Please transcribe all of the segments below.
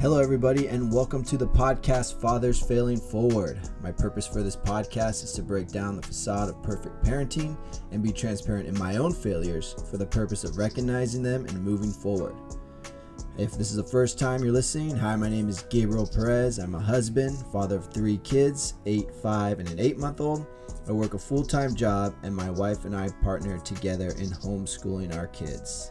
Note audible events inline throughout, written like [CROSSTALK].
Hello, everybody, and welcome to the podcast Fathers Failing Forward. My purpose for this podcast is to break down the facade of perfect parenting and be transparent in my own failures for the purpose of recognizing them and moving forward. If this is the first time you're listening, hi, my name is Gabriel Perez. I'm a husband, father of three kids eight, five, and an eight month old. I work a full time job, and my wife and I partner together in homeschooling our kids.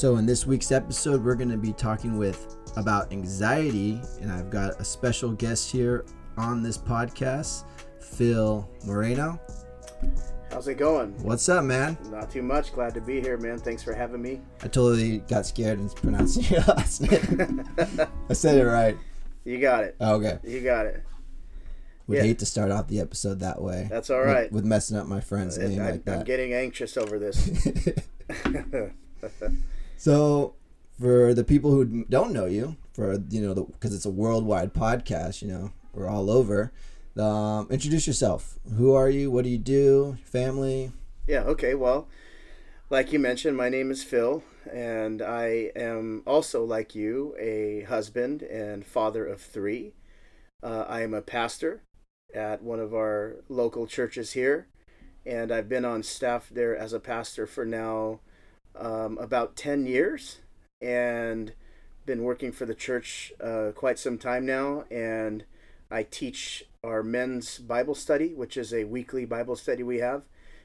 So, in this week's episode, we're going to be talking with about anxiety, and I've got a special guest here on this podcast, Phil Moreno. How's it going? What's up, man? Not too much. Glad to be here, man. Thanks for having me. I totally got scared and pronounced [LAUGHS] your last name. [LAUGHS] I said it right. You got it. Oh, okay. You got it. Would Yeah. hate to start off the episode that way. That's all right. with- With, messing up my friend's I, name I- like I'm that. getting anxious over this. [LAUGHS] So, for the people who don't know you, for you know, because it's a worldwide podcast, you know, we're all over. Um, introduce yourself. Who are you? What do you do? Family? yeah, okay. Well, like you mentioned, my name is Phil, and I am also, like you, a husband and father of three. Uh, I am a pastor at one of our local churches here, and I've been on staff there as a pastor for now um, about 10 years and been working for the church uh, quite some time now. And I teach our men's Bible study, which is a weekly Bible study we have.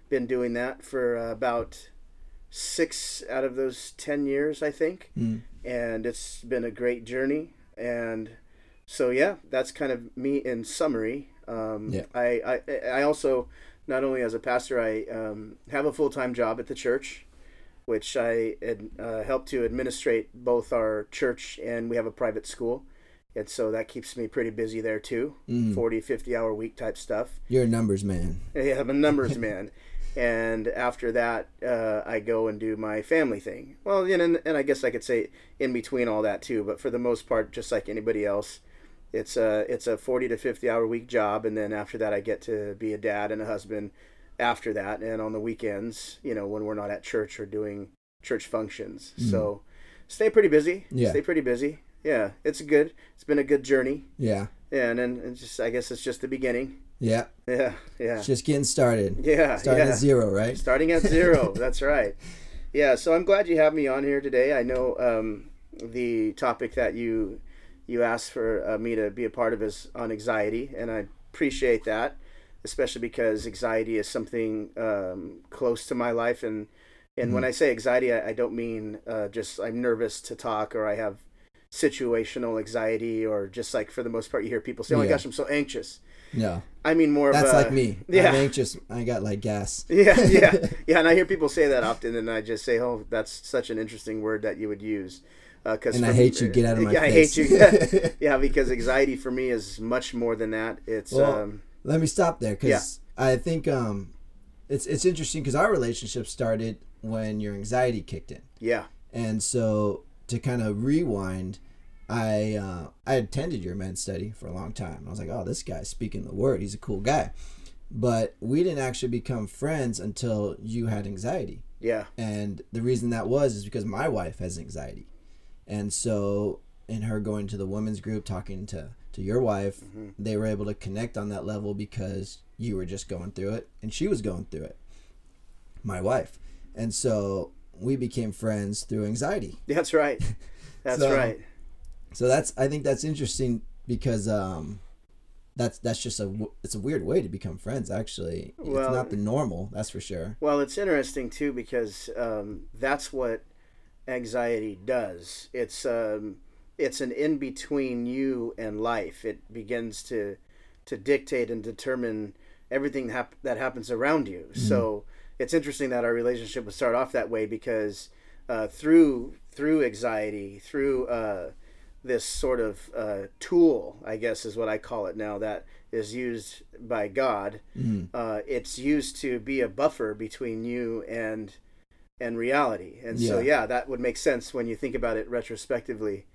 Been doing that for uh, about six out of those 10 years, I think Mm. and it's been a great journey. And so, yeah, that's kind of me in summary. Um, Yeah. I, I, I also, not only as a pastor, I um, have a full time job at the church, which I uh, help to administrate both our church and we have a private school. And so that keeps me pretty busy there too Mm. 40, 50 hour week type stuff. You're a numbers man. [LAUGHS] Yeah, I'm a numbers [LAUGHS] man. And after that, uh, I go and do my family thing. Well, and, and and I guess I could say in between all that too. But for the most part, just like anybody else, it's a it's a 40 to 50 hour week job. And then after that, I get to be a dad and a husband. After that, and on the weekends, you know, when we're not at church or doing church functions. Mm. So, stay pretty busy. Yeah. Stay pretty busy. Yeah, it's good. It's been a good journey. Yeah. Yeah, and then it's just I guess it's just the beginning. Yeah. Yeah, yeah. It's just getting started. Yeah, Starting yeah. at zero, right? Starting at zero. [LAUGHS] That's right. Yeah, so I'm glad you have me on here today. I know um, the topic that you you asked for uh, me to be a part of is on anxiety, and I appreciate that, especially because anxiety is something um, close to my life. And and when I say anxiety, I, I don't mean uh, just I'm nervous to talk or I have situational anxiety or just like for the most part you hear people say, "Oh my Yeah. gosh, I'm so anxious." Yeah. I mean more That's of a, like me. yeah. I'm anxious. I got like gas. [LAUGHS] yeah, yeah, [LAUGHS] yeah. And I hear people say that often, and I just say, "Oh, that's such an interesting word that you would use." Because And I hate you. Get out of [LAUGHS] my yeah, face. I hate you. Yeah, yeah, because anxiety for me is much more than that. It's Well, um, Let me stop there because Yeah. I think um, it's it's interesting because our relationship started when your anxiety kicked in. yeah, And so to kind of rewind, I uh, I attended your men's study for a long time. I was like, oh, this guy's speaking the word. He's a cool guy. But we didn't actually become friends until you had anxiety. yeah, And the reason that was is because my wife has anxiety. And so in her going to the women's group, talking to, to your wife, Mm-hmm. they were able to connect on that level because you were just going through it and she was going through it. My wife. And so we became friends through anxiety. [LAUGHS] that's right. That's So, right. So that's I think that's interesting because um that's that's just a it's a weird way to become friends actually. Well- it's not the normal, that's for sure. Well, it's interesting too because um, that's what anxiety does. It's um, it's an in between you and life. It begins to to dictate and determine everything hap- that happens around you. So it's interesting that our relationship would start off that way because uh, through through anxiety, through uh, this sort of uh, tool, I guess is what I call it now, that is used by God. Uh, it's used to be a buffer between you and and reality. And so, Yeah. yeah, that would make sense when you think about it retrospectively.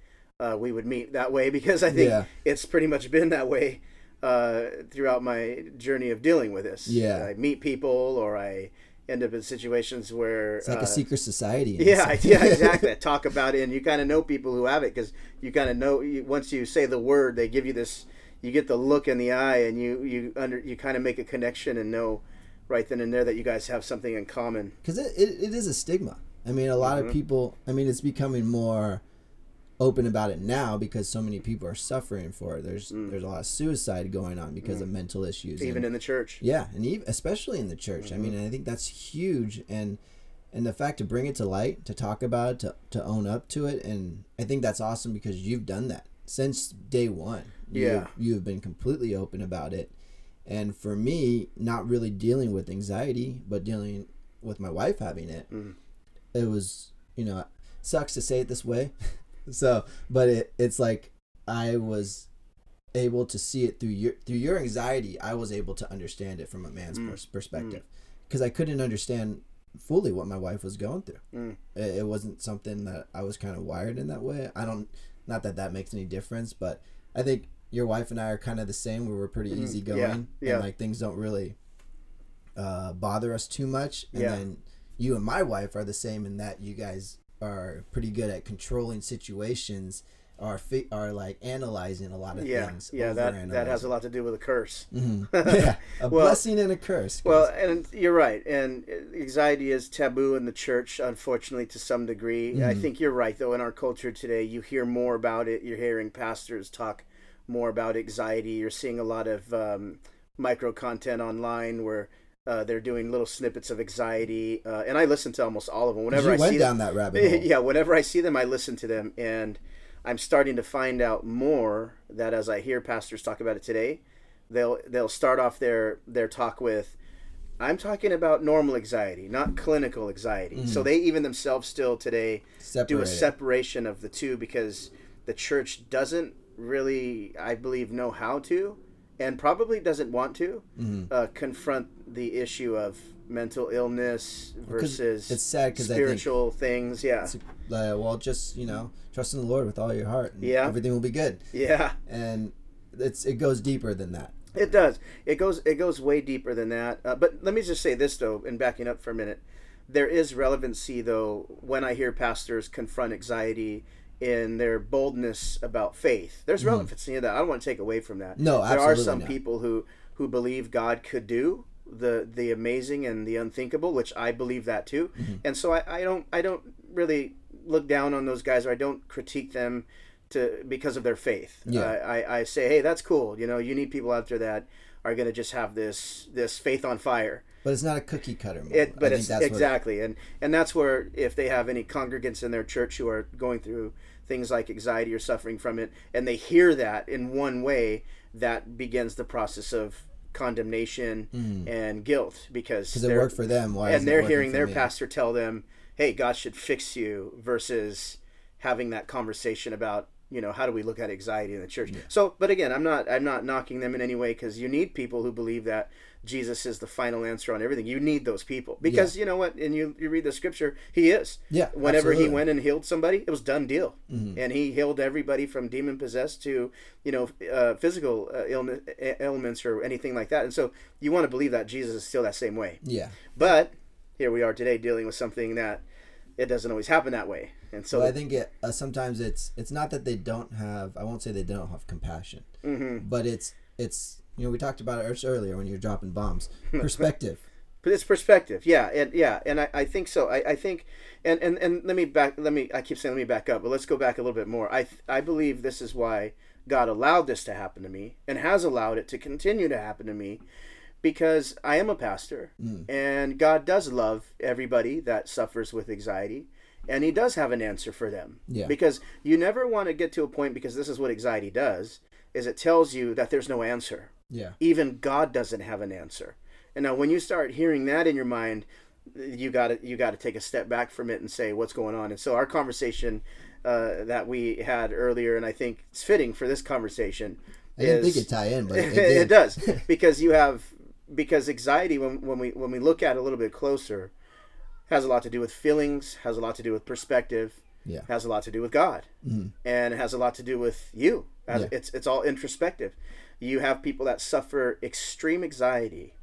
Uh, we would meet that way [LAUGHS] because I think Yeah. it's pretty much been that way uh, throughout my journey of dealing with this. Yeah. I meet people or I end up in situations where It's like uh, a secret society. yeah, [LAUGHS] yeah, exactly. [LAUGHS] Talk about it, and you kind of know people who have it because you kind of know you, once you say the word, they give you this. You get the look in the eye, and you you under you kind of make a connection and know right then and there that you guys have something in common. because it, it, it is a stigma. I mean, a lot Mm-hmm. of people. I mean, it's becoming more open about it now because so many people are suffering for it. There's there's a lot of suicide going on because of mental issues. Mm. Even and- in the church. yeah, and even, especially in the church. I mean, Mm-hmm. I think that's huge, and and the fact to bring it to light, to talk about it, to to own up to it, and I think that's awesome because you've done that since day one. You- Yeah. you have been completely open about it, and for me, not really dealing with anxiety, but dealing with my wife having it, Mhm. it was you know sucks to say it this way, [LAUGHS] so but it it's like I was able to see it through your through your anxiety i was able to understand it from a man's Mm. pers- perspective because i couldn't understand fully what my wife was going through Mm. it, it wasn't something that i was kind of wired in that way i don't not that that makes any difference but i think your wife and i are kind of the same we're pretty Mhm. easygoing Yeah, yeah. and like things don't really uh, bother us too much and Yeah. then you and my wife are the same in that you guys are pretty good at controlling situations are fi- are like analyzing a lot of Yeah, things yeah, that that has a lot to do with a curse. [LAUGHS] Mhm. [LAUGHS] yeah, a Well- blessing and a curse. Well, and you're right. And anxiety is taboo in the church, unfortunately, to some degree. I Mhm. think you're right, though. In our culture today, you hear more about it. You're hearing pastors talk more about anxiety. You're seeing a lot of um, micro content online where uh, they're doing little snippets of anxiety. Uh, and I listen to almost all of them. Whenever I went see down them, that rabbit [LAUGHS] hole. yeah, whenever I see them, I listen to them, and I'm starting to find out more that as I hear pastors talk about it today, they'll they'll start off their their talk with, "I'm talking about normal anxiety, not clinical anxiety." So they even themselves still today do a separation of the two because the church doesn't really, I believe, know how to, and probably doesn't want to Mhm. uh, confront the issue of mental illness versus it's sad 'cause I think- spiritual things. Yeah. Uh, well, just you know, trust in the Lord with all your heart. And Yeah. everything will be good. Yeah, And it's it goes deeper than that. it does. It goes it goes way deeper than that. Uh, but let me just say this though, and backing up for a minute, there is relevancy though when I hear pastors confront anxiety in their boldness about faith. There's relevancy in that. I don't want to take away from that. Mm-hmm. No, there are some not. people who who believe God could do the the amazing and the unthinkable, which I believe that too. Mm-hmm. And so I, I don't I don't really look down on those guys or I don't critique them to because of their faith. Yeah. I, I, I say, hey, that's cool. You know, you need people out there that are going to just have this this faith on fire. But it's not a cookie cutter. Model. It, but it's exactly, and and that's where if they have any congregants in their church who are going through things like anxiety or suffering from it, and they hear that in one way, that begins the process of condemnation hmm. and guilt because it worked for them. Why and they're hearing their me? pastor tell them, "Hey, God should fix you," versus having that conversation about you know how do we look at anxiety in the church. So, but again, I'm not I'm not knocking them in any way because you need people who believe that Jesus is the final answer on everything. You need those people because you know what, and you you read the scripture, He is. Yeah, Whenever absolutely. He went and healed somebody, it was done deal, Mm-hmm. and He healed everybody from demon possessed to you know uh, physical uh, illness ailments or anything like that. And so you want to believe that Jesus is still that same way. Yeah. But here we are today dealing with something that it doesn't always happen that way. And so So I think it uh, sometimes it's it's not that they don't have. I won't say they don't have compassion, Mhm. but it's it's you know we talked about it earlier when you're dropping bombs. [LAUGHS] Perspective. but it's perspective. Yeah, and yeah, and I, I think so. I, I think and, and and let me back let me I keep saying let me back up, but let's go back a little bit more. I I believe this is why God allowed this to happen to me and has allowed it to continue to happen to me because I am a pastor mm. and God does love everybody that suffers with anxiety and he does have an answer for them. Yeah. Because you never want to get to a point because this is what anxiety does is it tells you that there's no answer. Yeah. Even God doesn't have an answer. And now when you start hearing that in your mind, you got to you got to take a step back from it and say what's going on. And so our conversation uh, that we had earlier, and I think it's fitting for this conversation. I didn't is- think it'd tie in, but it, [LAUGHS] it, does [LAUGHS] because you have because anxiety when, when we when we look at it a little bit closer has a lot to do with feelings has a lot to do with perspective Yeah. has a lot to do with god Mhm. and it has a lot to do with you Yeah. it's it's all introspective you have people that suffer extreme anxiety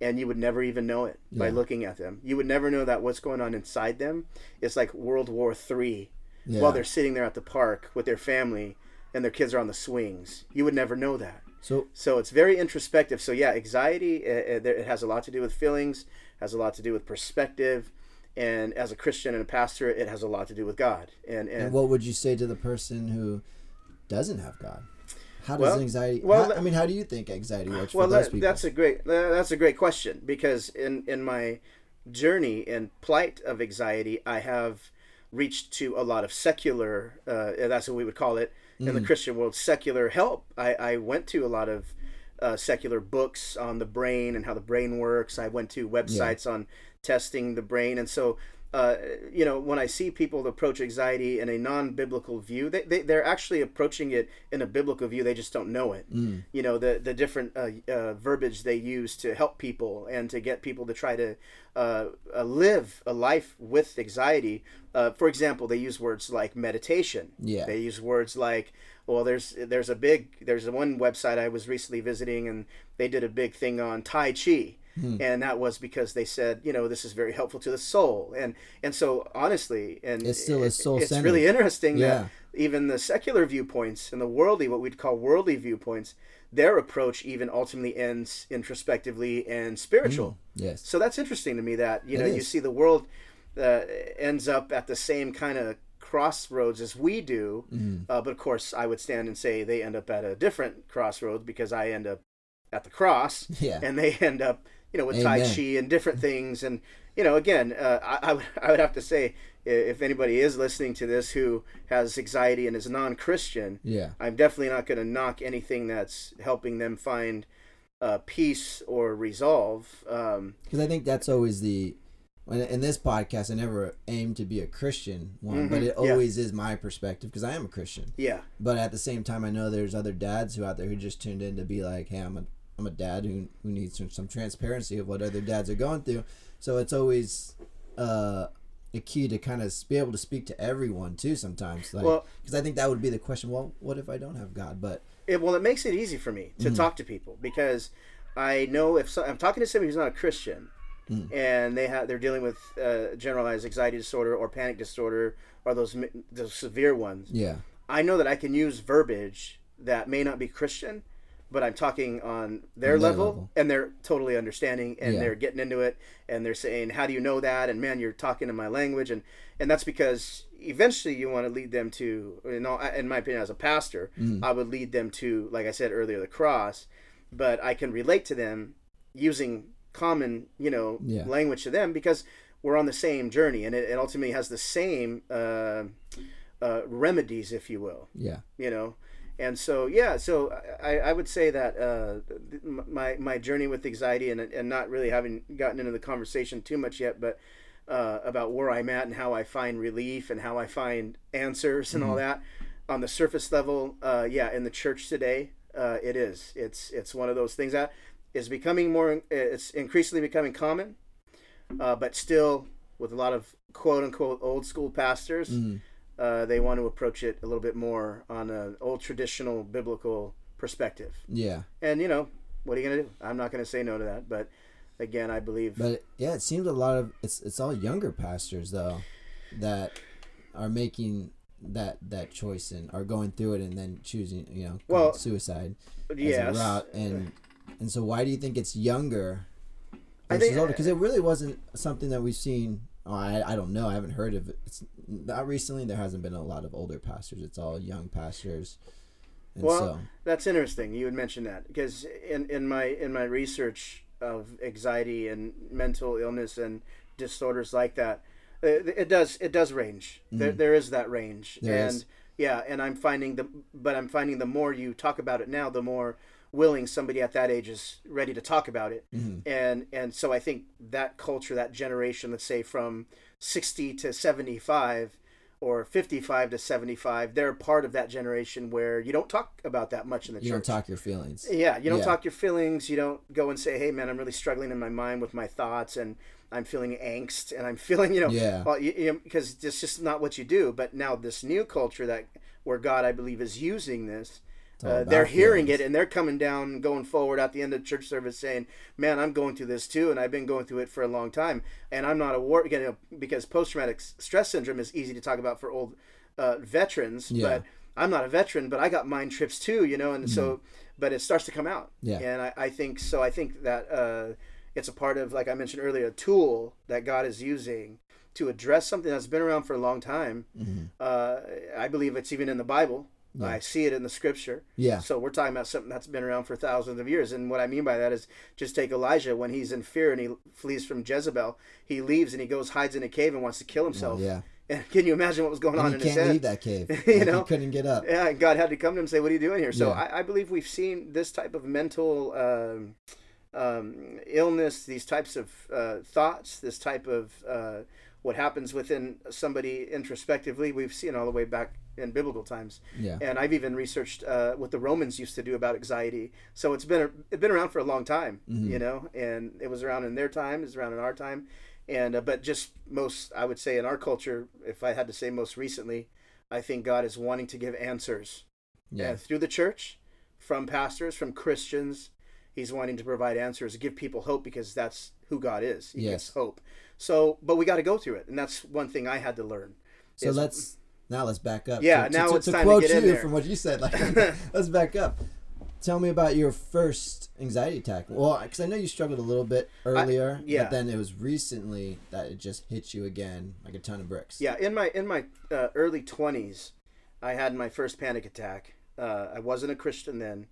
and you would never even know it by looking at them. You would never know that what's going on inside them is like World War Three Yeah. while they're sitting there at the park with their family and their kids are on the swings. You would never know that. so So it's very introspective. So yeah, anxiety uh, it has a lot to do with feelings, has a lot to do with perspective, and as a Christian and a pastor, it has a lot to do with God. And and, And what would you say to the person who doesn't have God? How does Well- anxiety? well, how- I mean, how do you think anxiety works well, for those that, people? that's a great that's a great question because in in my journey and plight of anxiety, I have reached to a lot of secular. Uh, that's what we would call it in the Christian world, secular help. I, I went to a lot of uh, secular books on the brain and how the brain works. I went to websites on testing the brain, and so. Uh, you know, when I see people approach anxiety in a non-biblical view, they, they they're actually approaching it in a biblical view. They just don't know it. You know, the the different uh, uh, verbiage they use to help people and to get people to try to uh, uh, live a life with anxiety. Uh, for example, they use words like meditation. Yeah. They use words like, well, there's there's a big there's one website I was recently visiting and they did a big thing on Tai Chi. Hmm. And that was because they said, you know, this is very helpful to the soul, and and so honestly, and it's still a soul-centered. It's really interesting Yeah. that even the secular viewpoints and the worldly, what we'd call worldly viewpoints, their approach even ultimately ends introspectively and spiritual. yes. So that's interesting to me that you know you see the world uh, ends up at the same kind of crossroads as we do, Mm-hmm. uh, but of course I would stand and say they end up at a different crossroads because I end up at the cross, [LAUGHS] Yeah. and they end up you know with Tai Chi and different things, and you know again uh, I, I would I would have to say if anybody is listening to this who has anxiety and is non-Christian, Yeah. I'm definitely not going to knock anything that's helping them find uh, peace or resolve. Um, Because I think that's always the. In this podcast, I never aim to be a Christian one, but Mhm, it yeah. always is my perspective because I am a Christian. yeah, But at the same time, I know there's other dads who out there who just tuned in to be like, "Hey, I'm a I'm a dad who who needs some, some transparency of what other dads are going through." So it's always uh, a key to kind of be able to speak to everyone too. Sometimes, like, Well- because I think that would be the question. Well, what if I don't have God? But it, well, it makes it easy for me to talk to people because I know if so, I'm talking to somebody who's not a Christian and they have they're dealing with uh, generalized anxiety disorder or panic disorder or those those severe ones. yeah, I know that I can use verbiage that may not be Christian, but I'm talking on their, On their level, level. and they're totally understanding and Yeah. they're getting into it and they're saying, "How do you know that?" and man, you're talking in my language and and that's because eventually you want to lead them to you know in my opinion as a pastor, Mm. I would lead them to like I said earlier the cross, but I can relate to them using common, you know, Yeah. language to them because we're on the same journey and it, it ultimately has the same uh, uh, remedies, if you will. Yeah, you know? And so yeah so i, I would say that uh, my, my journey with anxiety and, and not really having gotten into the conversation too much yet but uh, about where i'm at and how i find relief and how i find answers and all that on the surface level uh, yeah in the church today uh, it is. It's it's one of those things that is becoming more it's increasingly becoming common uh, but still with a lot of quote unquote old school pastors Mhm. uh, they want to approach it a little bit more on an old traditional biblical perspective. yeah. And you know, what are you gonna do? I'm not gonna say no to that, but again, I believe. But yeah, it seems a lot of it's it's all younger pastors though that are making that that choice and are going through it and then choosing you know Well, suicide a route and and so why do you think it's younger versus think- older because it really wasn't something that we've seen oh, I, I don't know I haven't heard of it it's not recently there hasn't been a lot of older pastors it's all young pastors and Well, so that's interesting. You would mention that because in, in my in my research of anxiety and mental illness and disorders like that, it, it does it does range. There, there is that range, Mm-hmm. There and is. yeah, and I'm finding the but I'm finding the more you talk about it now, the more willing somebody at that age is ready to talk about it, Mhm. and and so I think that culture, that generation, let's say from 60 to 75 or 55 to 75 they're part of that generation where you don't talk about that much in the church. you don't talk your feelings yeah you don't Yeah. talk your feelings you don't go and say hey man i'm really struggling in my mind with my thoughts and i'm feeling angst and i'm [LAUGHS] feeling you know Yeah. well, you, you know, because it's just not what you do but now this new culture that where god i believe is using this uh, they're hearing feelings. it and they're coming down, going forward at the end of church service, saying, "Man, I'm going through this too, and I've been going through it for a long time, and I'm not a war you know, because post traumatic stress syndrome is easy to talk about for old uh, veterans, yeah. but I'm not a veteran, but I got mind trips too, you know, and mm. so, but it starts to come out, yeah, and I, I think so. I think that uh, it's a part of, like I mentioned earlier, a tool that God is using to address something that's been around for a long time. Mm-hmm. Uh, I believe it's even in the Bible yeah. I see it in the scripture. Yeah. So we're talking about something that's been around for thousands of years. And what I mean by that is just take Elijah when he's in fear and he flees from Jezebel. He leaves and he goes hides in a cave and wants to kill himself. Oh, yeah. [LAUGHS] And can you imagine what was going and on in his head? can't leave that cave. [LAUGHS] you like know, he couldn't get up. Yeah, God had to come to him and say, "What are you doing here?" So yeah. I, I, believe we've seen this type of mental um, um, illness, these types of uh, thoughts, this type of uh, what happens within somebody introspectively. We've seen all the way back in biblical times. Yeah. And I've even researched uh, what the Romans used to do about anxiety. So it's been it's been around for a long time, mm-hmm. you know, and it was around in their time, it's around in our time, and uh, but just most I would say in our culture, if I had to say most recently, I think God is wanting to give answers. Yeah. through the church, from pastors, from Christians, He's wanting to provide answers, give people hope because that's who God is. He yes. gives hope. So, but we got to go through it, and that's one thing I had to learn. So is, let's now let's back up. Yeah, to, now to, it's to, time quote to get you in there. from what you said. Like, [LAUGHS] [LAUGHS] let's back up. Tell me about your first anxiety attack. Well, because I know you struggled a little bit earlier, I, yeah. but then it was recently that it just hit you again like a ton of bricks. Yeah, in my in my uh, early twenties, I had my first panic attack. Uh, I wasn't a Christian then,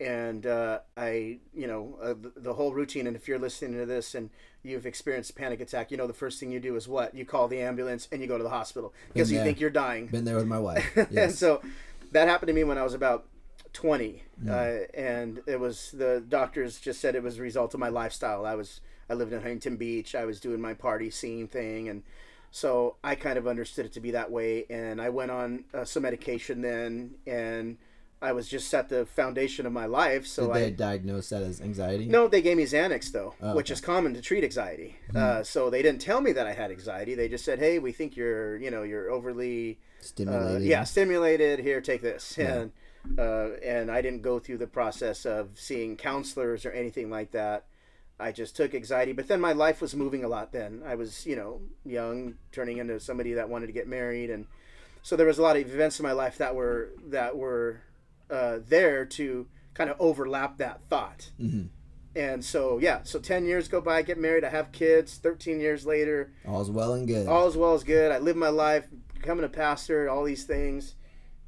and uh, I, you know, uh, the, the, whole routine. And if you're listening to this and you've experienced a panic attack, you know the first thing you do is what? You call the ambulance and you go to the hospital because you think you're dying. Been there with my wife. [LAUGHS] Yes. and so that happened to me when I was about 20, mm. uh, and it was the doctors just said it was a result of my lifestyle. I was I lived in Huntington Beach. I was doing my party scene thing and. So I kind of understood it to be that way, and I went on uh, some medication then, and I was just at the foundation of my life. So Did they I diagnose that as anxiety. No, they gave me Xanax though, oh, which okay. is common to treat anxiety. Mm-hmm. Uh, so they didn't tell me that I had anxiety. They just said, "Hey, we think you're, you know, you're overly uh, stimulated. Uh, yeah, stimulated. Here, take this." Yeah. And uh, and I didn't go through the process of seeing counselors or anything like that. I just took anxiety, but then my life was moving a lot. Then I was, you know, young, turning into somebody that wanted to get married, and so there was a lot of events in my life that were that were uh, there to kind of overlap that thought. Mm-hmm. And so, yeah, so 10 years go by, I get married, I have kids. 13 years later, all's well and good. All's well as good. I live my life, becoming a pastor, all these things.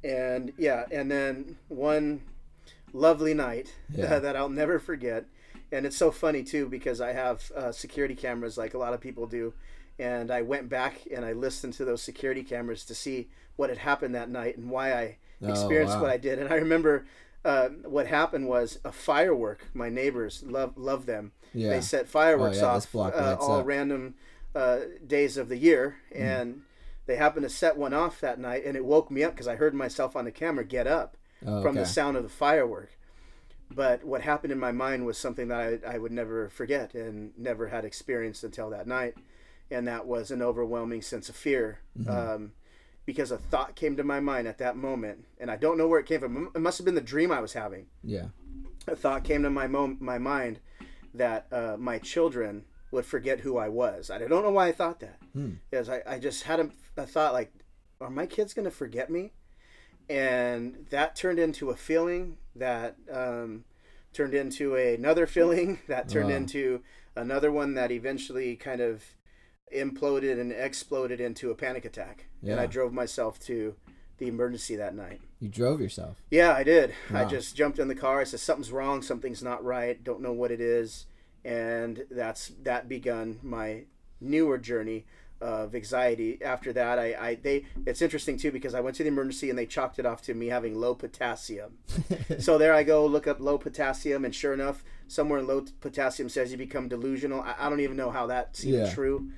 And yeah, and then one lovely night [LAUGHS] yeah. that I'll never forget. And it's so funny too because I have uh, security cameras like a lot of people do. And I went back and I listened to those security cameras to see what had happened that night and why I oh, experienced wow. what I did. And I remember uh, what happened was a firework. My neighbors love love them. Yeah. They set fireworks oh, yeah, off uh, all up. random uh, days of the year, mm. and they happened to set one off that night, and it woke me up because I heard myself on the camera get up oh, from okay. the sound of the firework. But what happened in my mind was something that I, I would never forget and never had experienced until that night, and that was an overwhelming sense of fear. Mm-hmm. Um, because a thought came to my mind at that moment, and I don't know where it came from. It must have been the dream I was having. Yeah. A thought came to my mo- my mind that uh, my children would forget who I was. I don't know why I thought that. Hmm. Because I, I just had a, a thought like, are my kids going to forget me? And that turned into a feeling that um, turned into another feeling [LAUGHS] that turned into another one that eventually kind of imploded and exploded into a panic attack. Yeah. And I drove myself to the emergency that night. You drove yourself? Yeah, I did. Wow. I just jumped in the car. I said something's wrong, something's not right, don't know what it is, and that's that begun my newer journey of anxiety. After that, I, I they it's interesting too because I went to the emergency and they chalked it off to me having low potassium. [LAUGHS] so there I go, look up low potassium, and sure enough, somewhere in low potassium says you become delusional. I, I don't even know how that seems yeah. true.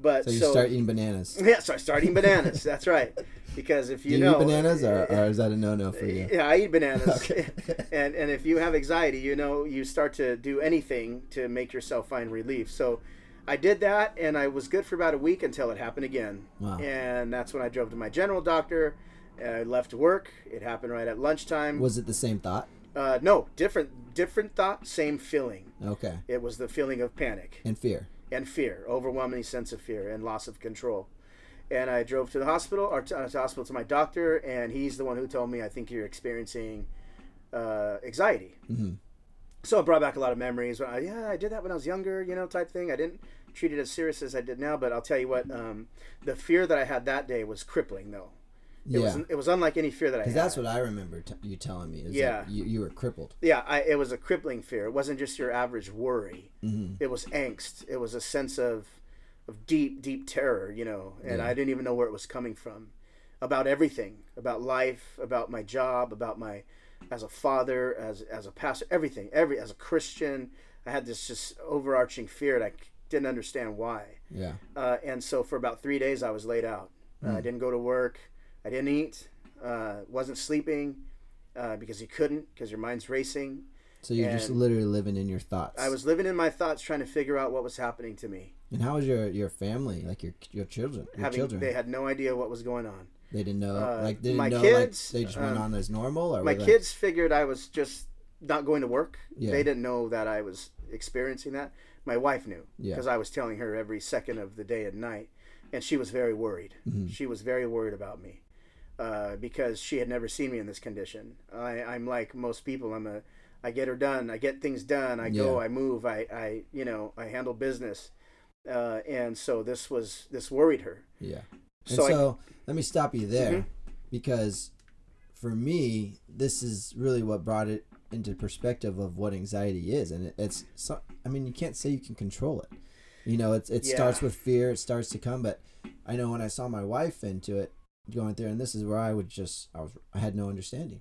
But so you so, start eating bananas. [LAUGHS] Yeah, so I start eating bananas. That's right. Because if you, Do you know eat bananas, or, or is that a no-no for you? Yeah, I eat bananas. [LAUGHS] okay. [LAUGHS] and and if you have anxiety, you know, you start to do anything to make yourself find relief. So. I did that, and I was good for about a week until it happened again. Wow. And that's when I drove to my general doctor. I left work. It happened right at lunchtime. Was it the same thought? Uh, no, different different thought, same feeling. Okay. It was the feeling of panic And fear. And fear, overwhelming sense of fear and loss of control. And I drove to the hospital, or to, uh, to the hospital to my doctor, and he's the one who told me, "I think you're experiencing uh, anxiety." Mhm. So it brought back a lot of memories. Uh, yeah, I did that when I was younger, you know, type thing. I didn't treat it as serious as I did now, but I'll tell you what, um, the fear that I had that day was crippling, though. It Yeah. was it was unlike any fear that I had. Because that's what I remember t- you telling me. Is that Yeah. You, you were crippled. yeah, I, it was a crippling fear. It wasn't just your average worry. hmm It was angst. It was a sense of of deep, deep terror, you know, and Yeah. I didn't even know where it was coming from. About everything, about life, about my job, about my as a father, as as a pastor, everything, every as a Christian, I had this just overarching fear, and I didn't understand why. Yeah. Uh, and so for about three days, I was laid out. Uh, I didn't go to work. I didn't eat. Uh, wasn't sleeping uh, because you couldn't because your mind's racing. So you're just literally living in your thoughts. I was living in my thoughts, trying to figure out what was happening to me. And how was your your family? Like your your children? Your Having children? they had no idea what was going on. They didn't know. Uh, like they didn't my know. kids, like they just went um, on as normal, or My they- kids figured I was just not going to work. Yeah. They didn't know that I was experiencing that. My wife knew Yeah. because I was telling her every second of the day and night, and she was very worried. Mm-hmm. She was very worried about me uh, because she had never seen me in this condition. I, I'm like most people. I'm a I get her done. I get things done. I go. I move. I, I you know I handle business, uh, and so this was this worried her. Yeah. And So so, I- let me stop you there Mhm. because for me, this is really what brought it into perspective of what anxiety is, and it, it's. So, I mean, you can't say you can control it. You know, it's it Yeah. starts with fear. It starts to come, but I know when I saw my wife into it, going through, and this is where I would just I was I had no understanding.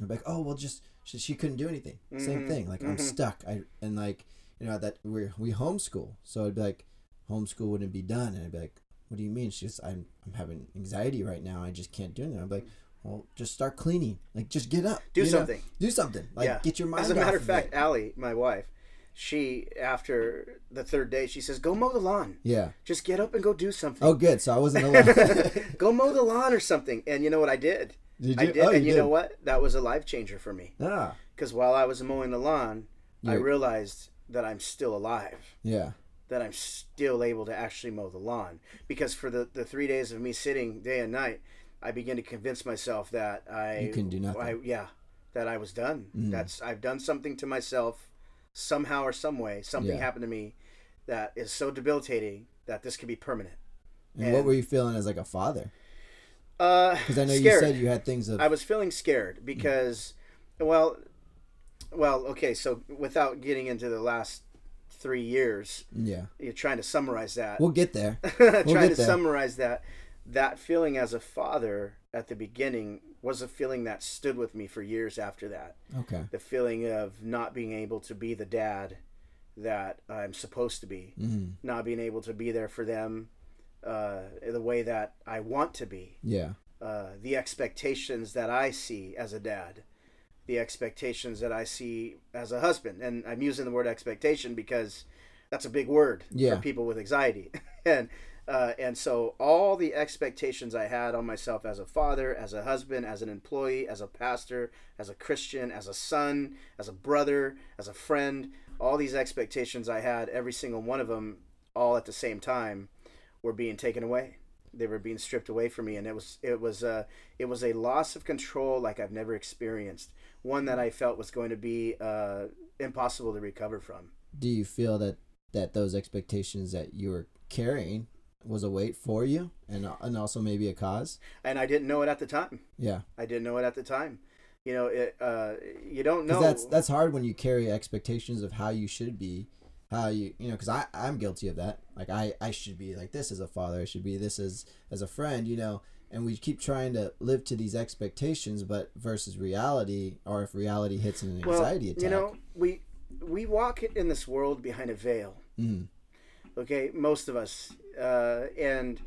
I'm like, oh well, just she, she couldn't do anything. Same Mhm, thing. Like I'm mhm. stuck. I and like you know that we we homeschool, so I'd be like homeschool wouldn't be done, and I'd be like, what do you mean? She's I'm I'm having anxiety right now. I just can't do anything. I'm like, well, just start cleaning. Like just get up. Do you know? something. Do something. Like Yeah. get your mind. As a matter of fact, it. Allie, my wife, she after the third day, she says, "Go mow the lawn. Yeah. Just get up and go do something. Oh, good. So I wasn't alone. [LAUGHS] go mow the lawn or something." And you know what I did? did I did, Oh, and you did. know what? That was a life changer for me. Ah. Because while I was mowing the lawn, I realized that I'm still alive. Yeah. That I'm still able to actually mow the lawn. Because for the, the three days of me sitting day and night, I began to convince myself that I You can do nothing. I, yeah, that I was done. Mhm. That's I've done something to myself, somehow or some way. Something Yeah. happened to me that is so debilitating that this could be permanent. And, what were you feeling as like a father? Uh, Because I know you said you had things of. I was feeling scared because, well, well, okay. So without getting into the last three years, yeah. you're trying to summarize that. We'll get there. [LAUGHS] trying get to there. summarize that. That feeling as a father at the beginning was a feeling that stood with me for years after that. Okay. The feeling of not being able to be the dad that I'm supposed to be, hmm not being able to be there for them uh, the way that I want to be Yeah. uh, the expectations that I see as a dad, the expectations that I see as a husband. And I'm using the word expectation because that's a big word Yeah. for people with anxiety. [LAUGHS] and uh, and so all the expectations I had on myself as a father, as a husband, as an employee, as a pastor, as a Christian, as a son, as a brother, as a friend, all these expectations I had, every single one of them, all at the same time, were being taken away. They were being stripped away from me and it was it was uh it was a loss of control like I've never experienced. One that I felt was going to be uh impossible to recover from. Do you feel that that those expectations that you were carrying was a weight for you, and and also maybe a cause? and I didn't know it at the time Yeah. I didn't know it at the time you know it uh you don't know that's that's hard when you carry expectations of how you should be, how you you know. Because I I'm guilty of that. Like I I should be like this as a father. I should be this as as a friend. You know. And we keep trying to live to these expectations, but versus reality, or if reality hits an well anxiety attack. you know we we walk in this world behind a veil Mhm. okay most of us uh, and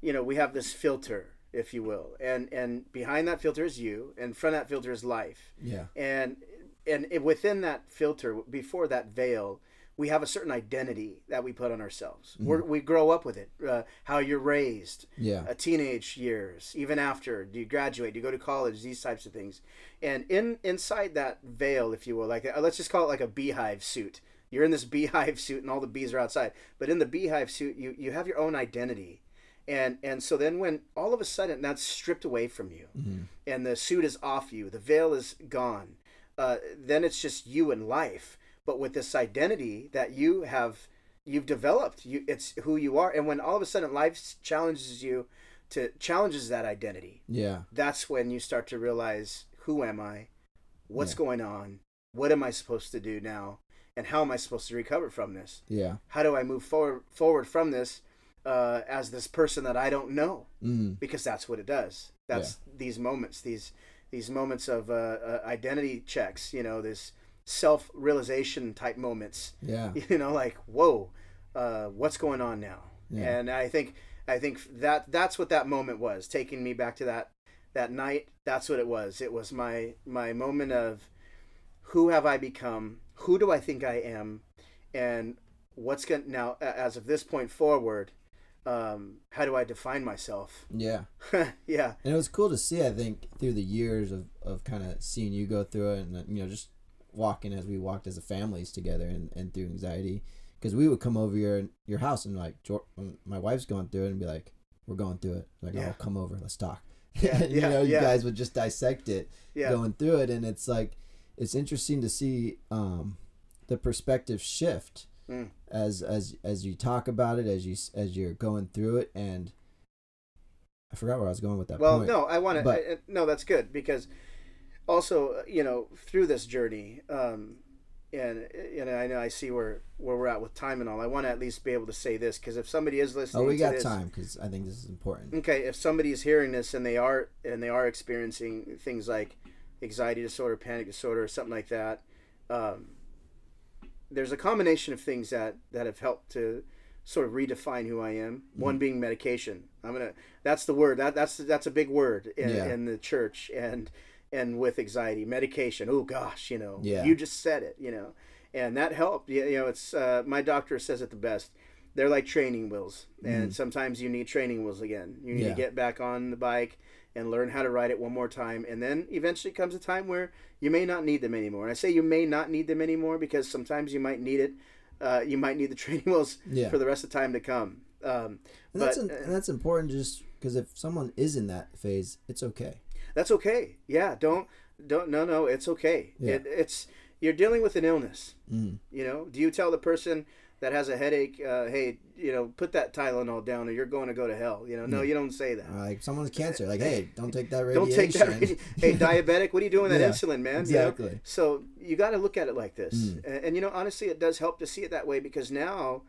you know we have this filter if you will and and behind that filter is you and front of that filter is life Yeah. and and it, within that filter before that veil we have a certain identity that we put on ourselves. We're, we grow up with it. Uh, how you're raised, Yeah. uh, teenage years, even after do you graduate, do you go to college, these types of things, and in inside that veil, if you will, like uh, let's just call it like a beehive suit. You're in this beehive suit, and all the bees are outside. But in the beehive suit, you you have your own identity, and and so then when all of a sudden that's stripped away from you, and the suit is off you, the veil is gone, uh, then it's just you and life. But with this identity that you have you've developed you it's who you are and when all of a sudden life challenges you to challenges that identity Yeah. that's when you start to realize who am i what's Yeah. going on what am i supposed to do now and how am i supposed to recover from this? Yeah. how do i move forward forward from this uh, as this person that i don't know? Mm. because that's what it does. That's these moments these these moments of uh, uh, identity checks you know this self realization type moments. Yeah. [LAUGHS] you know like whoa uh, what's going on now? Yeah. and i think i think that that's what that moment was taking me back to that that night. That's what it was. It was my my moment of who have i become who do i think i am and what's going to now as of this point forward um, how do i define myself [LAUGHS] Yeah. yeah And it was cool to see, I think, through the years of, of kind of seeing you go through it and, you know, just walking as we walked as a families together and, and through anxiety. Because we would come over your your house and, like, my wife's going through it and be like, we're going through it. Like, Yeah. oh, come over, let's talk. [LAUGHS] Yeah, [LAUGHS] you yeah, know, you yeah. guys would just dissect it yeah going through it. And it's like, it's interesting to see um, the perspective shift Mm. as as as you talk about it, as you as you're going through it, and I forgot where I was going with that. well point. no i want to no that's good because also you know through this journey um and you know i know i see where where we're at with time and all i want to at least be able to say this because if somebody is listening Oh, we got this, time because I think this is important. okay if somebody is hearing this and they are and they are experiencing things like anxiety disorder panic disorder something like that um, there's a combination of things that that have helped to sort of redefine who i am. Mm-hmm. one being medication. I'm gonna that's the word. That that's that's a big word in, Yeah. in the church and and with anxiety. Medication. Oh gosh you know. Yeah. you just said it you know. And that helped. You you know it's uh, my doctor says it the best. They're like training wheels. And sometimes you need training wheels again. You need Mm-hmm. Yeah. to get back on the bike and learn how to ride it one more time and then eventually comes a time where you may not need them anymore and i say you may not need them anymore because sometimes you might need it uh, you might need the [LAUGHS] training wheels Yeah. for the rest of the time to come um, And that's but in, and that's important just because if someone is in that phase, it's okay. that's okay yeah don't don't no no it's okay Yeah. it, it's you're dealing with an illness Mm. you know do you tell the person that has a headache uh, hey you know put that tylenol down or you're going to go to hell. You know no you don't say that. Like someone's cancer, like hey, don't take that radiation. don't take that hey diabetic what are you doing with that [LAUGHS] Yeah, insulin man? You know? exactly. so you got to look at it like this. Mm. and, and you know honestly it does help to see it that way because now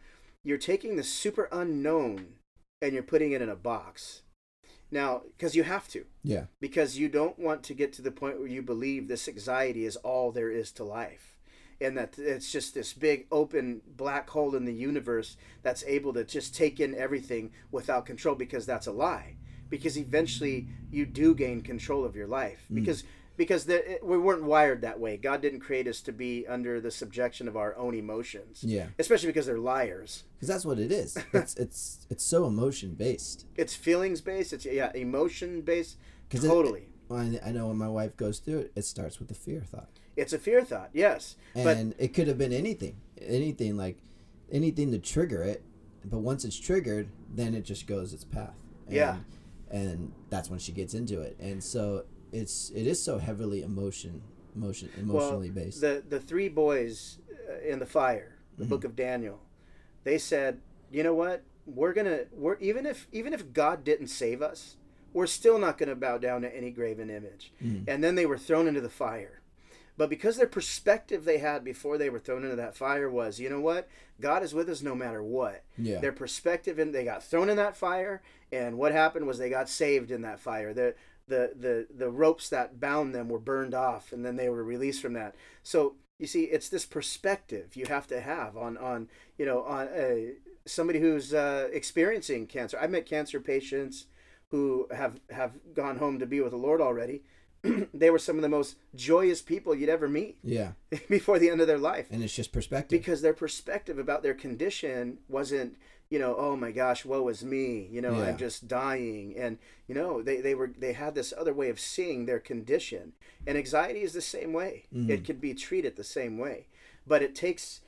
you're taking the super unknown and you're putting it in a box. Now because you have to. Yeah, because you don't want to get to the point where you believe this anxiety is all there is to life and that it's just this big open black hole in the universe that's able to just take in everything without control because that's a lie. Because eventually you do gain control of your life. Mm. Because because the, we weren't wired that way. God didn't create us to be under the subjection of our own emotions. Yeah, especially because they're liars. Because that's what it is. [LAUGHS] It's it's it's so emotion based. it's feelings based it's yeah emotion based 'Cause it- totally. I, I know when my wife goes through it, it starts with the fear thought, it's a fear thought yes but it could have been anything, anything like anything to trigger it. But once it's triggered, then it just goes its path. And, Yeah. and that's when she gets into it, and so it's it is so heavily emotion emotion emotionally based. The the three boys uh, in the fire, the Mm-hmm. book of Daniel, they said, "You know what? We're gonna we're even if even if God didn't save us, we're still not gonna bow down to any graven image." Mm-hmm. And then they were thrown into the fire. But because their perspective they had before they were thrown into that fire was, you know what? God is with us no matter what. Yeah. Their perspective and they got thrown in that fire and what happened was they got saved in that fire. The the the the ropes that bound them were burned off and then they were released from that. So you see it's this perspective you have to have on on you know on uh, somebody who's uh, experiencing cancer. I've met cancer patients who have have gone home to be with the Lord already [CLEARS THROAT] they were some of the most joyous people you'd ever meet Yeah. [LAUGHS] before the end of their life And it's just perspective. because their perspective about their condition wasn't you know oh my gosh woe is me you know Yeah. i'm just dying and you know they, they were they had this other way of seeing their condition and anxiety is the same way Mhm. it can be treated the same way but it takes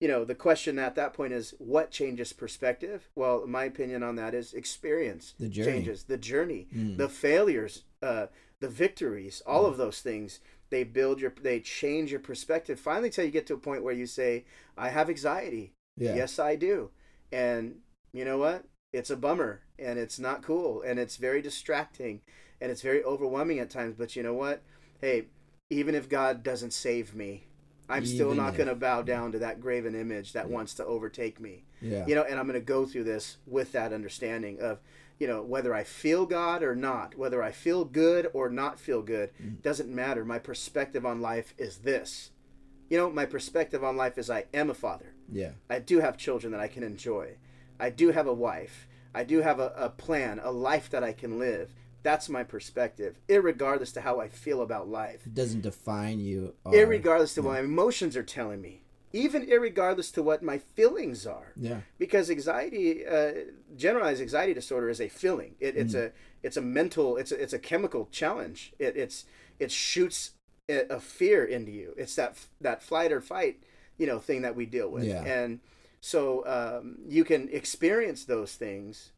you know the question at that point is what changes perspective well my opinion on that is experience The journey. changes the journey Mm. the failures uh the victories all mm-hmm. of those things they build your they change your perspective finally till you get to a point where you say i have anxiety. Yeah. yes i do. And you know what? It's a bummer and it's not cool and it's very distracting and it's very overwhelming at times but you know what? Hey even if god doesn't save me i'm still not going to bow down to that graven image that Yeah. wants to overtake me. Yeah. you know and i'm going to go through this with that understanding of you know whether i feel god or not whether i feel good or not feel good Mm. doesn't matter. My perspective on life is this. You know my perspective on life is i am a father. Yeah. i do have children that i can enjoy. I do have a wife. I do have a, a plan a life that i can live. That's my perspective irregardless to how i feel about life. It doesn't define you. Or, irregardless to what my emotions are telling me even irregardless to what my feelings are. Yeah. because anxiety uh, generalized anxiety disorder is a feeling. It, it's a it's a mental it's a, it's a chemical challenge. It, it's it shoots a, a fear into you. It's that that flight or fight you know thing that we deal with. Yeah. and so um, you can experience those things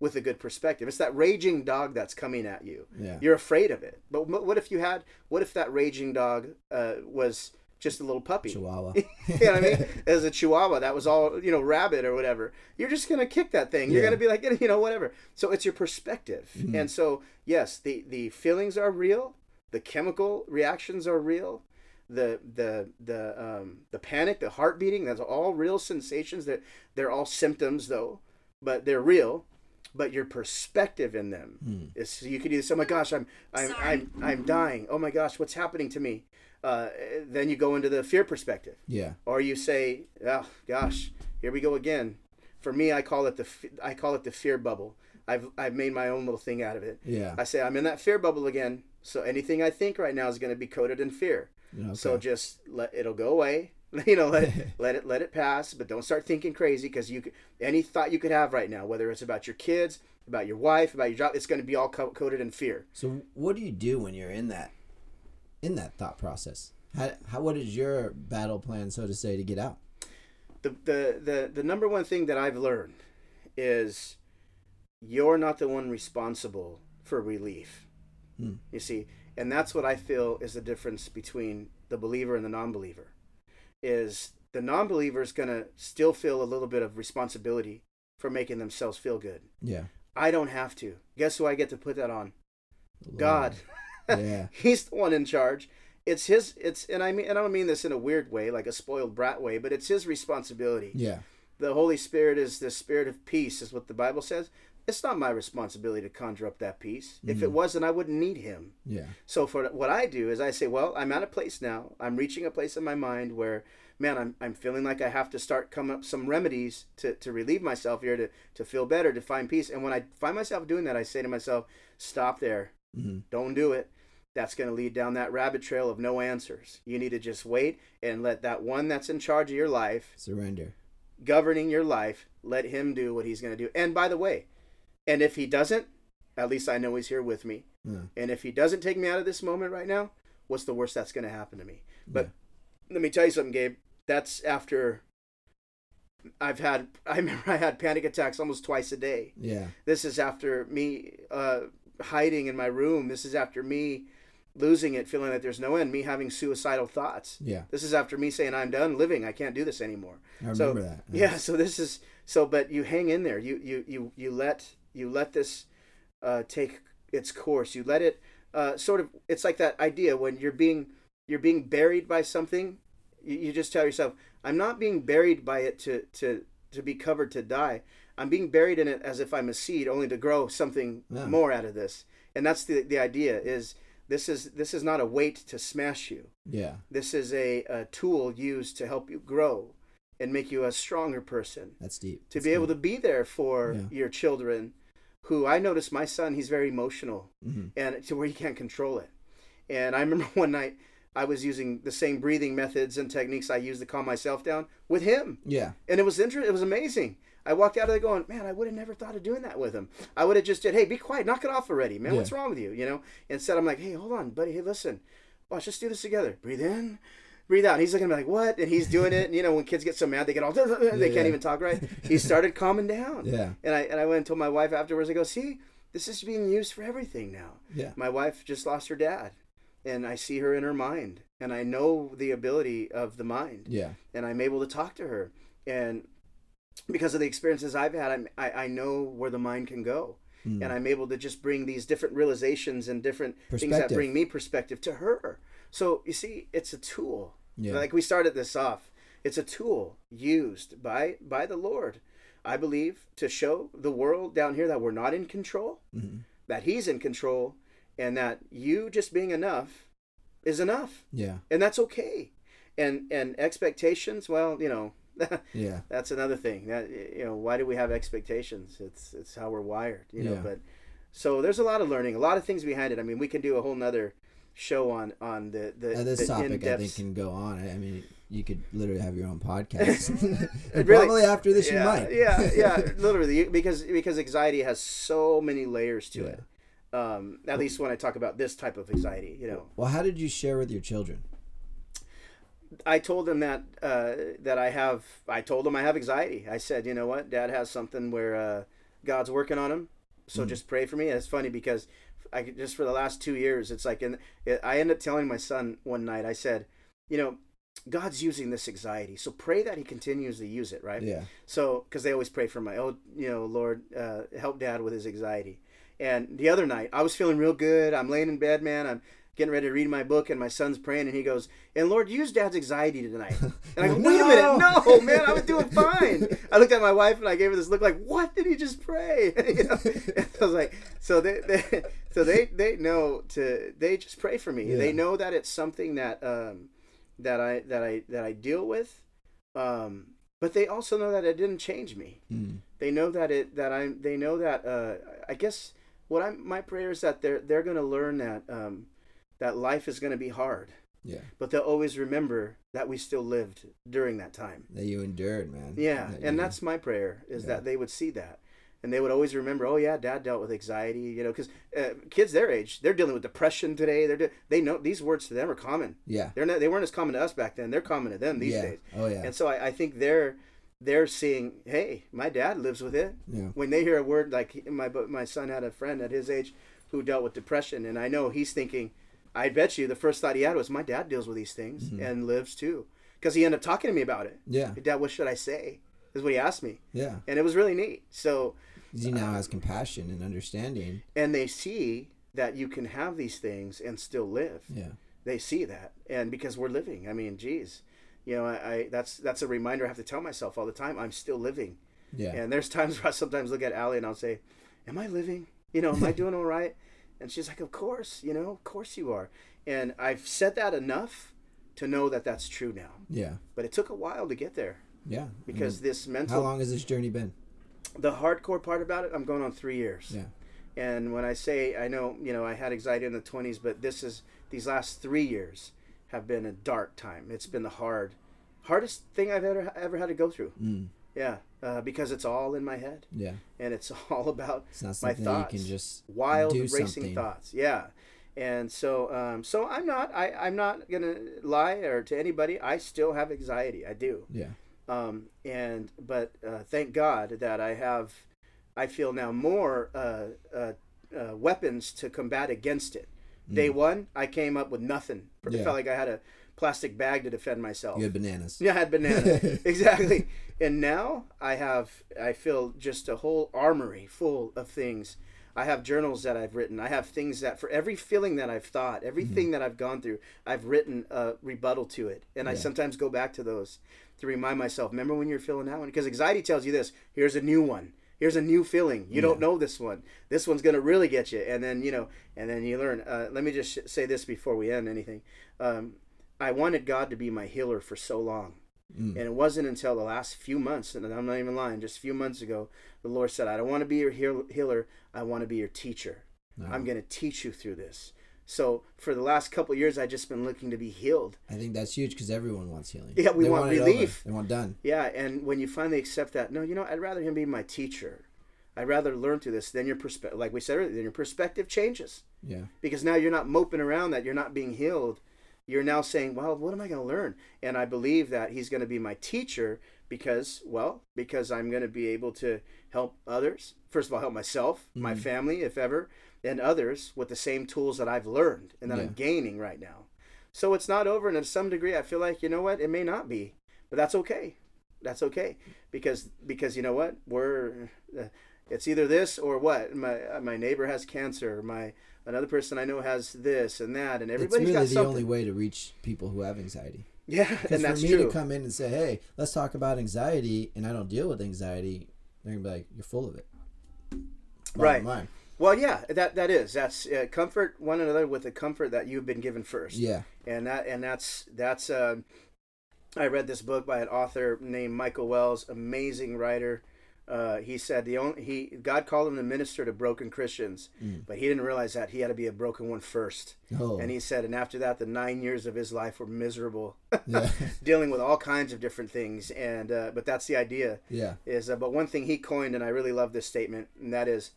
with a good perspective. It's that raging dog that's coming at you. Yeah. you're afraid of it. But what if you had what if that raging dog uh, was just a little puppy Chihuahua. [LAUGHS] you know what I mean? As a chihuahua, that was all, you know, rabbit or whatever. You're just going to kick that thing. You're Yeah. going to be like, [LAUGHS] you know, whatever. So it's your perspective. Mhm. And so, yes, the, the feelings are real. The chemical reactions are real. The, the, the, um, the panic, the heart beating, that's all real sensations. That they're all symptoms though, but they're real. But your perspective in them Hmm. is you could either say, "Oh my gosh, I'm I'm Sorry. I'm I'm dying. Oh my gosh, what's happening to me?" Uh, then you go into the fear perspective Yeah. or you say, "Oh gosh, here we go again." For me, I call it the I call it the fear bubble. I've I've made my own little thing out of it. Yeah. I say I'm in that fear bubble again. So anything I think right now is going to be coated in fear. Okay. So just let it'll go away. [LAUGHS] You know, let it, [LAUGHS] let it let it pass, but don't start thinking crazy because you any thought you could have right now, whether it's about your kids, about your wife, about your job, it's going to be all co- coated in fear. So what do you do when you're in that in that thought process? How, how what is your battle plan, so to say, to get out? the, the the the number one thing that I've learned is you're not the one responsible for relief. Hmm. You see, and that's what I feel is the difference between the believer and the non-believer. Is the non-believer is going to still feel a little bit of responsibility for making themselves feel good. Yeah. I don't have to. Guess who I get to put that on? God. [LAUGHS] yeah. [LAUGHS] He's the one in charge. It's his. It's and I mean, and I don't mean this in a weird way, like a spoiled brat way, but it's his responsibility Yeah. the Holy Spirit is the spirit of peace, is what the Bible says. It's not my responsibility to conjure up that peace. If it Mhm. was, then I wouldn't need him. Yeah. So for what I do is I say, well, I'm at a place now. I'm reaching a place in my mind where, man, I'm, I'm feeling like I have to start coming up some remedies to, to relieve myself here, to, to feel better, to find peace. And when I find myself doing that, I say to myself, stop there. hmm Don't do it. That's going to lead down that rabbit trail of no answers. You need to just wait and let that one that's in charge of your life Surrender. governing your life, let him do what he's going to do. And by the way, and if he doesn't, at least I know he's here with me. Yeah. And if he doesn't take me out of this moment right now, what's the worst that's going to happen to me? But Yeah. let me tell you something, Gabe. That's after I've had, [LAUGHS] I remember I had panic attacks almost twice a day. Yeah. This is after me uh, hiding in my room. This is after me losing it, feeling that there's no end, me having suicidal thoughts. Yeah. This is after me saying, I'm done living. I can't do this anymore I So, remember that. yeah [LAUGHS] so this is so but you hang in there you you you you let you let this uh take its course you let it uh sort of it's like that idea when you're being you're being buried by something you, you just tell yourself i'm not being buried by it to to to be covered to die i'm being buried in it as if i'm a seed only to grow something Yeah. more out of this and that's the the idea is this is this is not a weight to smash you Yeah. this is a, a tool used to help you grow and make you a stronger person. That's deep. To be able to be there for Yeah. your children, who I noticed my son, he's very emotional hmm and to where he can't control it. And I remember [LAUGHS] one night I was using the same breathing methods and techniques I used to calm myself down with him. Yeah. And it was interesting. It was amazing. I walked out of there going, man, I would have never thought of doing that with him. I would have just said, hey, be quiet, knock it off already, man. Yeah. What's wrong with you? You know. Instead, I'm like, hey, hold on, buddy. Hey, listen, watch, let's just do this together. Breathe in, breathe out. And he's looking at me like, what? And he's doing it. And, you know, when kids get so mad, they get all, [LAUGHS] they can't yeah. even talk right. He started calming down. Yeah. And I and I went and told my wife afterwards. I go, see, this is being used for everything now. Yeah. My wife just lost her dad, and I see her in her mind, and I know the ability of the mind Yeah. and I'm able to talk to her. And because of the experiences I've had, I'm, I, I know where the mind can go. Mm. And I'm able to just bring these different realizations and different things that bring me perspective to her. So you see, it's a tool. Yeah. Like we started this off, it's a tool used by by the Lord, I believe, to show the world down here that we're not in control, Mhm. that He's in control, and that you just being enough is enough, Yeah. and that's okay. And and expectations, well, you know, [LAUGHS] Yeah. that's another thing. That you know, why do we have expectations? It's it's how we're wired, you know. Yeah. But so there's a lot of learning, a lot of things behind it. I mean, we can do a whole nother show on on the the, Uh, this the topic, I in-depth- think, can go on. I I mean, you could literally have your own podcast. [LAUGHS] [LAUGHS] And Really? Probably after this, yeah, you might. yeah, yeah, literally, because because anxiety has so many layers to Yeah. it. Um, at least when I talk about this type of anxiety, you know, Well, how did you share with your children? I told them that uh, that I have. I told them I have anxiety. I said, you know what, Dad has something where uh, God's working on him. So Mm. just pray for me. And it's funny because I just for the last two years, it's like, and I end up telling my son one night. I said, you know, God's using this anxiety, so pray that He continues to use it, right? Yeah. So, because they always pray for my, oh, you know, Lord, uh, help Dad with his anxiety. And the other night, I was feeling real good. I'm laying in bed, man. I'm getting ready to read my book, and my son's praying, and he goes, "And Lord, use Dad's anxiety tonight." [LAUGHS] And I go, "Wait a minute, no, man, I was doing fine." I looked at my wife, and I gave her this look, like, "What did he just pray?" [LAUGHS] you know? And I was like, "So they, they so they, they know to, they just pray for me. Yeah. They know that it's something that, um, that I, that I, that I deal with." Um, but they also know that it didn't change me. Mm. They know that it that I they know that uh, I guess what I'm my prayer is that they're they're gonna learn that um, that life is gonna be hard, Yeah. but they'll always remember that we still lived during that time. That you endured, man. Yeah, That and you- that's my prayer is Yeah. that they would see that. And they would always remember, oh yeah, Dad dealt with anxiety, you know, because uh, kids their age, they're dealing with depression today. They're de- they know these words to them are common. Yeah. They're not they weren't as common to us back then. They're common to them these yeah. days. Oh yeah. And so I, I think they're they're seeing, hey, my dad lives with it. Yeah. When they hear a word like my my son had a friend at his age who dealt with depression, and I know he's thinking, I bet you the first thought he had was my dad deals with these things Mhm. and lives too, because he ended up talking to me about it. Yeah. Dad, what should I say? Is what he asked me, Yeah. and it was really neat. So he now has compassion and understanding. and they see that you can have these things and still live. Yeah. They see that, and because we're living, I mean, geez, you know, I, I that's that's a reminder I have to tell myself all the time. I'm still living. Yeah. And there's [LAUGHS] times where I sometimes look at Allie and I'll say, "Am I living? You know, am I [LAUGHS] doing all right?" And she's like, "Of course, you know, of course you are." And I've said that enough to know that that's true now. Yeah. But it took a while to get there Yeah. I because mean, this mental. how long has this journey been? the hardcore part about it, I'm going on three years. Yeah. And when I say I know, you know, I had anxiety in the 20s, but this is these last three years have been a dark time. It's been the hard, hardest thing I've ever ever had to go through. Mm. Yeah, uh, because it's all in my head, Yeah. and it's [LAUGHS] all about It's not my thoughts, you can just wild racing something. thoughts. Yeah, and so um, so I'm not I I'm not gonna lie or to anybody. I still have anxiety. I do. Yeah. Um, and but uh, thank God that I have. I feel now more uh, uh, uh, weapons to combat against it. Day one, I came up with nothing. It Mm. Yeah. felt like I had a plastic bag to defend myself. You had bananas. Yeah, I had banana. [LAUGHS] exactly. And now I have, I feel just a whole armory full of things. I have journals that I've written. I have things that, for every feeling that I've thought, everything that I've gone through, I've written a rebuttal to it. And I sometimes go back to those to remind myself, remember when you're feeling that one? Because anxiety tells you this here's a new one. Here's a new feeling. You don't know this one. This one's going to really get you. And then, you know, and then you learn. Uh, let me just sh- say this before we end anything. Um, I wanted God to be my healer for so long. Mm. And it wasn't until the last few months, and I'm not even lying, just a few months ago, the Lord said, I don't want to be your heal- healer. I want to be your teacher. No. I'm going to teach you through this. So for the last couple years, I just been looking to be healed. I think that's huge because everyone wants healing. Yeah, we They want over. relief. They want done. Yeah, and when you finally accept that, no, you know, I'd rather him be my teacher. I'd rather learn through this. Then your perspective, like we said earlier, then your perspective changes Yeah. because now you're not moping around that you're not being healed. You're now saying, well, what am I going to learn? And I believe that he's going to be my teacher because, well, because I'm going to be able to help others. First of all, help myself, my Mhm. family, if ever, and others with the same tools that I've learned and that Yeah. I'm gaining right now. So it's not over. And to some degree, I feel like, you know what? It may not be, but that's okay. That's okay because because you know what we're uh, it's either this or what my my neighbor has cancer my another person I know has this and that and It's everybody's really got the something only way to reach people who have anxiety. yeah [LAUGHS] and for me true to come in and say, "Hey, let's talk about anxiety," and I don't deal with anxiety, they're gonna be like, "You're full of it." Bottom Right. line. well yeah that that is that's uh, comfort one another with the comfort that you've been given first Yeah. and that and that's that's uh, I read this book by an author named Michael Wells, amazing writer. Uh, he said the only he God called him to minister to broken Christians, Mm. but he didn't realize that he had to be a broken one first. Oh. And he said, and after that, the nine years of his life were miserable, yeah. [LAUGHS] dealing with all kinds of different things. And uh, but that's the idea yeah. is. Uh, but one thing he coined, and I really love this statement, and that is,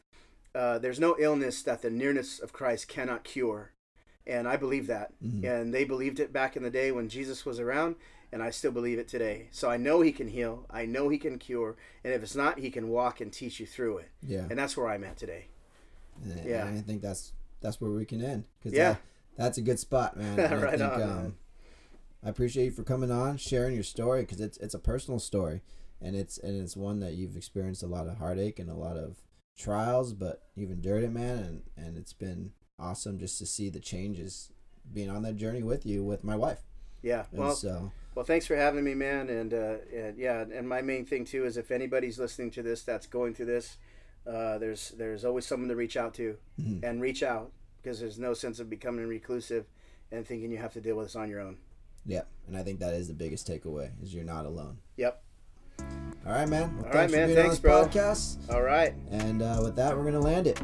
uh, there's no illness that the nearness of Christ cannot cure. And I believe that. Mhm. And they believed it back in the day when Jesus was around, and I still believe it today. So I know he can heal. I know he can cure. And if it's not, he can walk and teach you through it. Yeah. And that's where I'm at today. And Yeah. I think that's that's where we can end. Cause Yeah. that- that's a good spot, man. [LAUGHS] And I Right think, on, um. I appreciate you for coming on, sharing your story, because it's it's a personal story, and it's and it's one that you've experienced a lot of heartache and a lot of trials, but you've endured it, man, and and it's been awesome just to see the changes being on that journey with you with my wife. Yeah. And Well, so Well, thanks for having me, man. And, uh, and yeah, and my main thing too is if anybody's listening to this that's going through this, uh, there's there's always someone to reach out to, Mhm. and reach out because there's no sense of becoming reclusive and thinking you have to deal with this on your own. yeah, and I think that is the biggest takeaway is you're not alone. Yep. All right, man. Well, All thanks man. Thanks, bro. podcast. All right. And uh, with that, we're gonna land it.